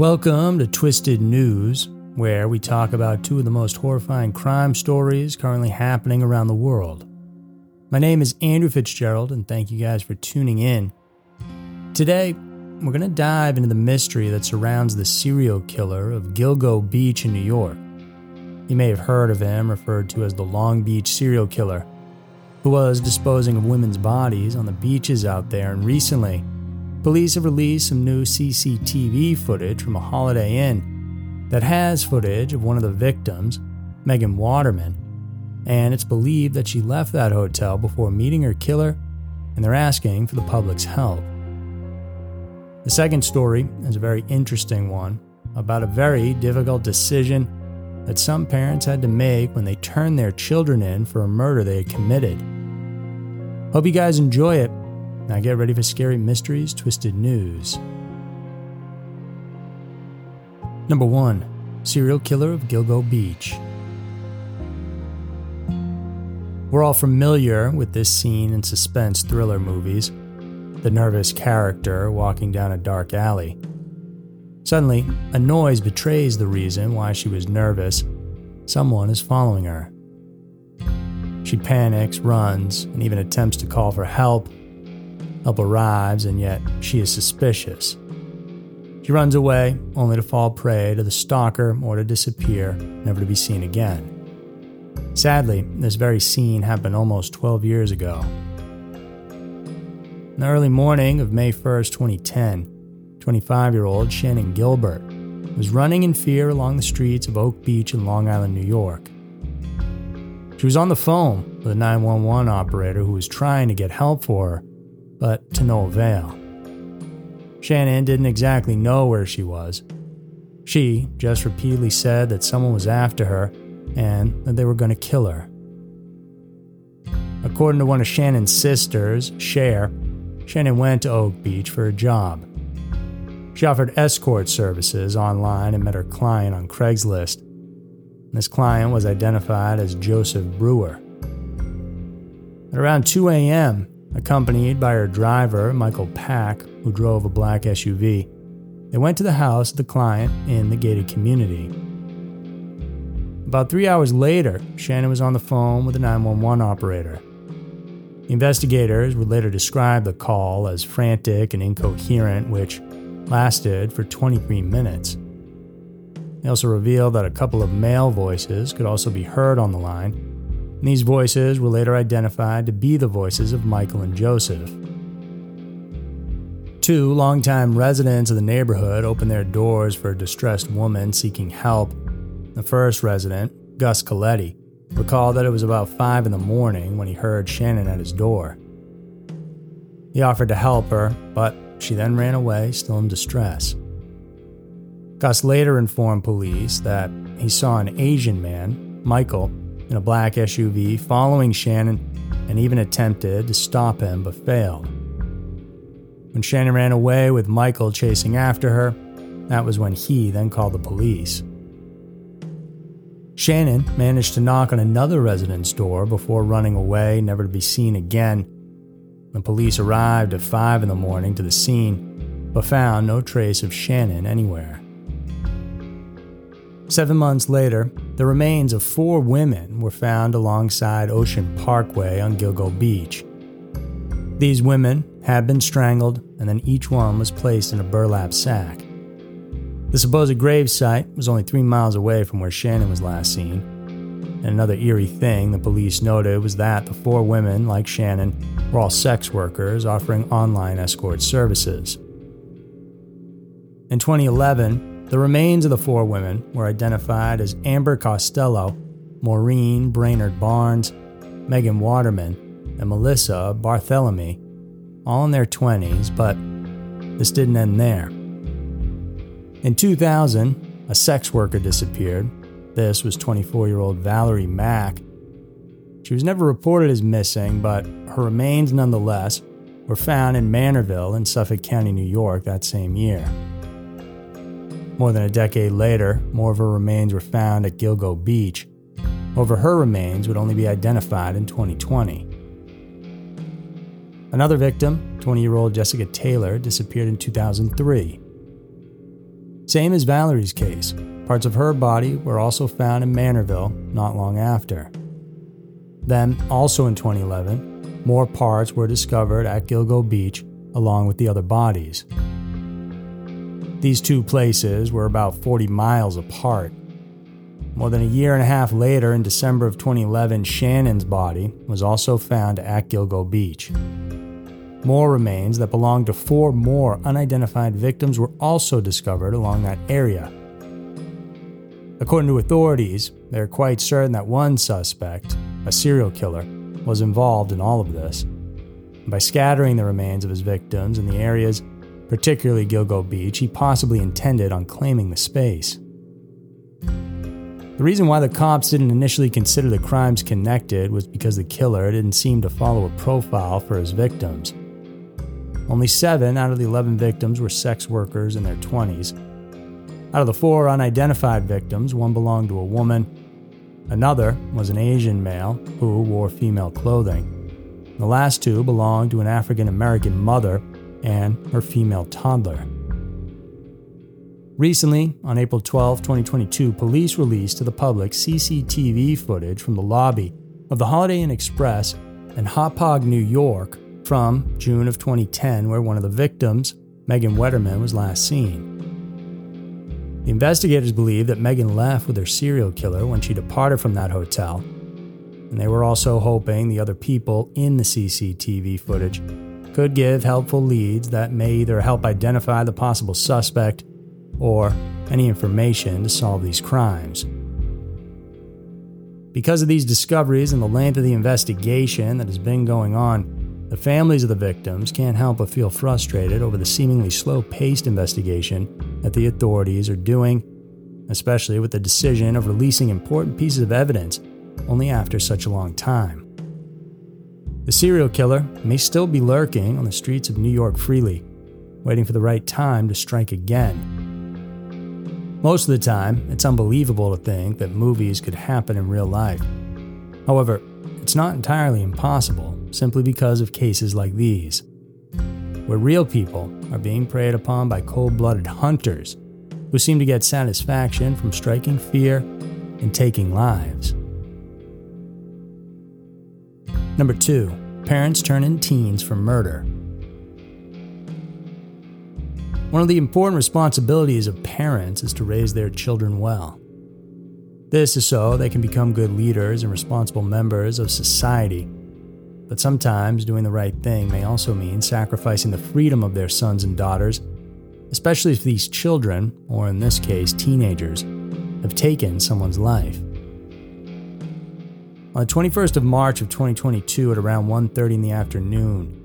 Welcome to Twisted News, where we talk about two of the most horrifying crime stories currently happening around the world. My name is Andrew Fitzgerald, and thank you guys for tuning in. Today, we're going to dive into the mystery that surrounds the serial killer of Gilgo Beach in New York. You may have heard of him referred to as the Long Beach serial killer, who was disposing of women's bodies on the beaches out there, and recently, Police have released some new CCTV footage from a Holiday Inn that has footage of one of the victims, Megan Waterman, and it's believed that she left that hotel before meeting her killer, and they're asking for the public's help. The second story is a very interesting one about a very difficult decision that some parents had to make when they turned their children in for a murder they had committed. Hope you guys enjoy it. Now get ready for scary mysteries, twisted news. Number 1 Serial Killer of Gilgo Beach. We're all familiar with this scene in suspense thriller movies the nervous character walking down a dark alley. Suddenly, a noise betrays the reason why she was nervous. Someone is following her. She panics, runs, and even attempts to call for help Help arrives, and yet she is suspicious. She runs away, only to fall prey to the stalker or to disappear, never to be seen again. Sadly, this very scene happened almost 12 years ago. In the early morning of May 1st, 2010, 25 year old Shannan Gilbert was running in fear along the streets of Oak Beach in Long Island, New York. She was on the phone with a 911 operator who was trying to get help for her to no avail. Shannan didn't exactly know where she was. She just repeatedly said that someone was after her and that they were going to kill her. According to one of Shannan's sisters, Cher, Shannan went to Oak Beach for a job. She offered escort services online and met her client on Craigslist. This client was identified as Joseph Brewer. At around 2 a.m., Accompanied by her driver, Michael Pak, who drove a black SUV, they went to the house of the client in the gated community. About three hours later, Shannan was on the phone with a 911 operator. Investigators would later describe the call as frantic and incoherent, which lasted for 23 minutes. They also revealed that a couple of male voices could also be heard on the line, these voices were later identified to be the voices of Michael and Joseph. Two longtime residents of the neighborhood opened their doors for a distressed woman seeking help. The first resident, Gus Coletti, recalled that it was about 5 in the morning when he heard Shannan at his door. He offered to help her, but she then ran away, still in distress. Gus later informed police that he saw an Asian man, Michael, in a black SUV following Shannan and even attempted to stop him but failed. When Shannan ran away with Michael chasing after her, that was when he then called the police. Shannan managed to knock on another resident's door before running away, never to be seen again. The police arrived at 5 in the morning to the scene, but found no trace of Shannan anywhere. Seven months later, the remains of four women were found alongside Ocean Parkway on Gilgo Beach. These women had been strangled, and then each one was placed in a burlap sack. The supposed grave site was only three miles away from where Shannan was last seen. And another eerie thing the police noted was that the four women, like Shannan, were all sex workers offering online escort services. In 2011, the remains of the four women were identified as Amber Costello, Maureen Brainard Barnes, Megan Waterman, and Melissa Barthelemy, all in their 20s, but this didn't end there. In 2000, a sex worker disappeared. This was 24 year old Valerie Mack. She was never reported as missing, but her remains nonetheless were found in Manorville in Suffolk County, New York that same year. More than a decade later, more of her remains were found at Gilgo Beach. However, her remains would only be identified in 2020. Another victim, 20 year old Jessica Taylor, disappeared in 2003. Same as Valerie's case, parts of her body were also found in Manorville not long after. Then, also in 2011, more parts were discovered at Gilgo Beach along with the other bodies. These two places were about 40 miles apart. More than a year and a half later, in December of 2011, Shannan's body was also found at Gilgo Beach. More remains that belonged to four more unidentified victims were also discovered along that area. According to authorities, they're quite certain that one suspect, a serial killer, was involved in all of this. By scattering the remains of his victims in the areas, particularly Gilgo Beach, he possibly intended on claiming the space. The reason why the cops didn't initially consider the crimes connected was because the killer didn't seem to follow a profile for his victims. Only seven out of the 11 victims were sex workers in their 20s. Out of the four unidentified victims, one belonged to a woman, another was an Asian male who wore female clothing. The last two belonged to an African American mother and her female toddler. Recently, on April 12, 2022, police released to the public CCTV footage from the lobby of the Holiday Inn Express in Hauppauge, New York, from June of 2010, where one of the victims, Megan Waterman, was last seen. The investigators believe that Megan left with her serial killer when she departed from that hotel, and they were also hoping the other people in the CCTV footage could give helpful leads that may either help identify the possible suspect or any information to solve these crimes. Because of these discoveries and the length of the investigation that has been going on, the families of the victims can't help but feel frustrated over the seemingly slow paced investigation that the authorities are doing, especially with the decision of releasing important pieces of evidence only after such a long time. The serial killer may still be lurking on the streets of New York freely, waiting for the right time to strike again. Most of the time, it's unbelievable to think that movies could happen in real life. However, it's not entirely impossible simply because of cases like these, where real people are being preyed upon by cold blooded hunters who seem to get satisfaction from striking fear and taking lives. Number two, parents turn in teens for murder. One of the important responsibilities of parents is to raise their children well. This is so they can become good leaders and responsible members of society but sometimes doing the right thing may also mean sacrificing the freedom of their sons and daughters, especially if these children, or in this case, teenagers, have taken someone's life. On the 21st of March of 2022 at around 1:30 in the afternoon,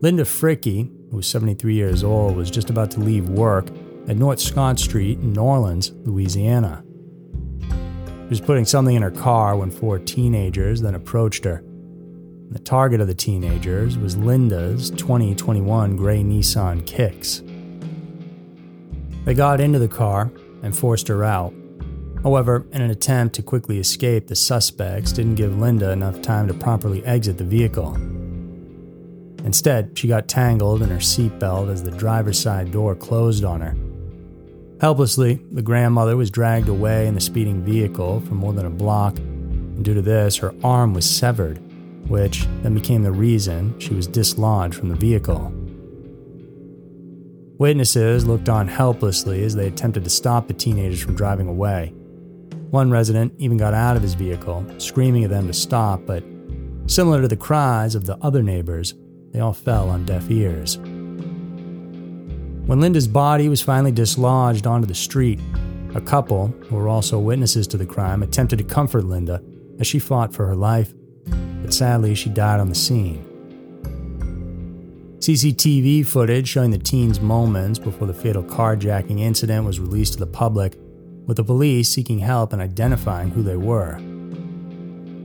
Linda Frickey, who was 73 years old, was just about to leave work at North Scott Street in New Orleans, Louisiana. She was putting something in her car when four teenagers then approached her. The target of the teenagers was Linda's 2021 gray Nissan Kicks. They got into the car and forced her out. However, in an attempt to quickly escape, the suspects didn't give Linda enough time to properly exit the vehicle. Instead, she got tangled in her seatbelt as the driver's side door closed on her. Helplessly, the grandmother was dragged away in the speeding vehicle for more than a block, and due to this, her arm was severed which then became the reason she was dislodged from the vehicle. Witnesses looked on helplessly as they attempted to stop the teenagers from driving away. One resident even got out of his vehicle, screaming at them to stop, but similar to the cries of the other neighbors, they all fell on deaf ears. When Linda's body was finally dislodged onto the street, a couple, who were also witnesses to the crime, attempted to comfort Linda as she fought for her life but sadly, she died on the scene. CCTV footage showing the teen's moments before the fatal carjacking incident was released to the public, with the police seeking help in identifying who they were.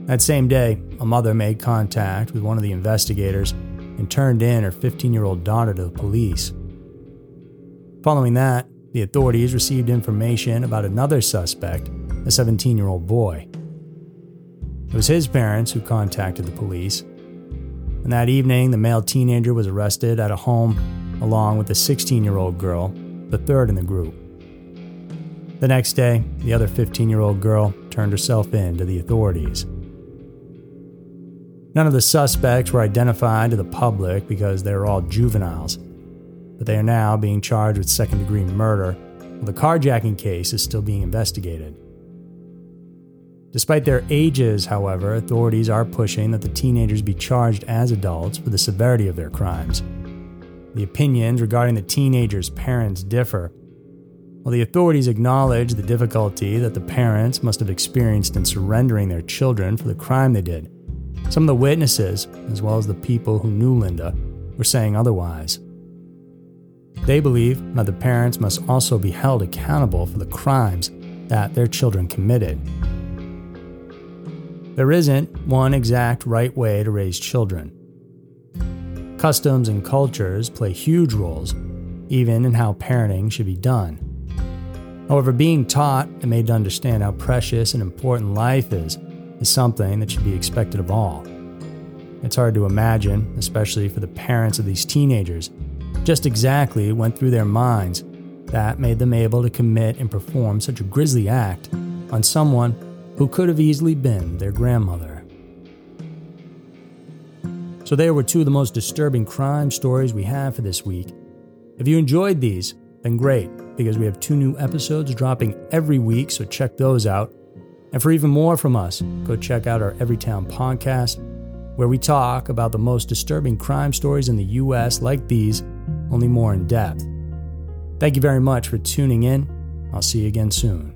That same day, a mother made contact with one of the investigators and turned in her 15 year old daughter to the police. Following that, the authorities received information about another suspect, a 17 year old boy. It was his parents who contacted the police. And that evening, the male teenager was arrested at a home along with a 16 year old girl, the third in the group. The next day, the other 15 year old girl turned herself in to the authorities. None of the suspects were identified to the public because they were all juveniles, but they are now being charged with second degree murder, while the carjacking case is still being investigated. Despite their ages, however, authorities are pushing that the teenagers be charged as adults for the severity of their crimes. The opinions regarding the teenagers' parents differ. While the authorities acknowledge the difficulty that the parents must have experienced in surrendering their children for the crime they did, some of the witnesses, as well as the people who knew Linda, were saying otherwise. They believe that the parents must also be held accountable for the crimes that their children committed. There isn't one exact right way to raise children. Customs and cultures play huge roles, even in how parenting should be done. However, being taught and made to understand how precious and important life is is something that should be expected of all. It's hard to imagine, especially for the parents of these teenagers, just exactly went through their minds that made them able to commit and perform such a grisly act on someone who could have easily been their grandmother. So, there were two of the most disturbing crime stories we have for this week. If you enjoyed these, then great, because we have two new episodes dropping every week, so check those out. And for even more from us, go check out our Everytown podcast, where we talk about the most disturbing crime stories in the US like these, only more in depth. Thank you very much for tuning in. I'll see you again soon.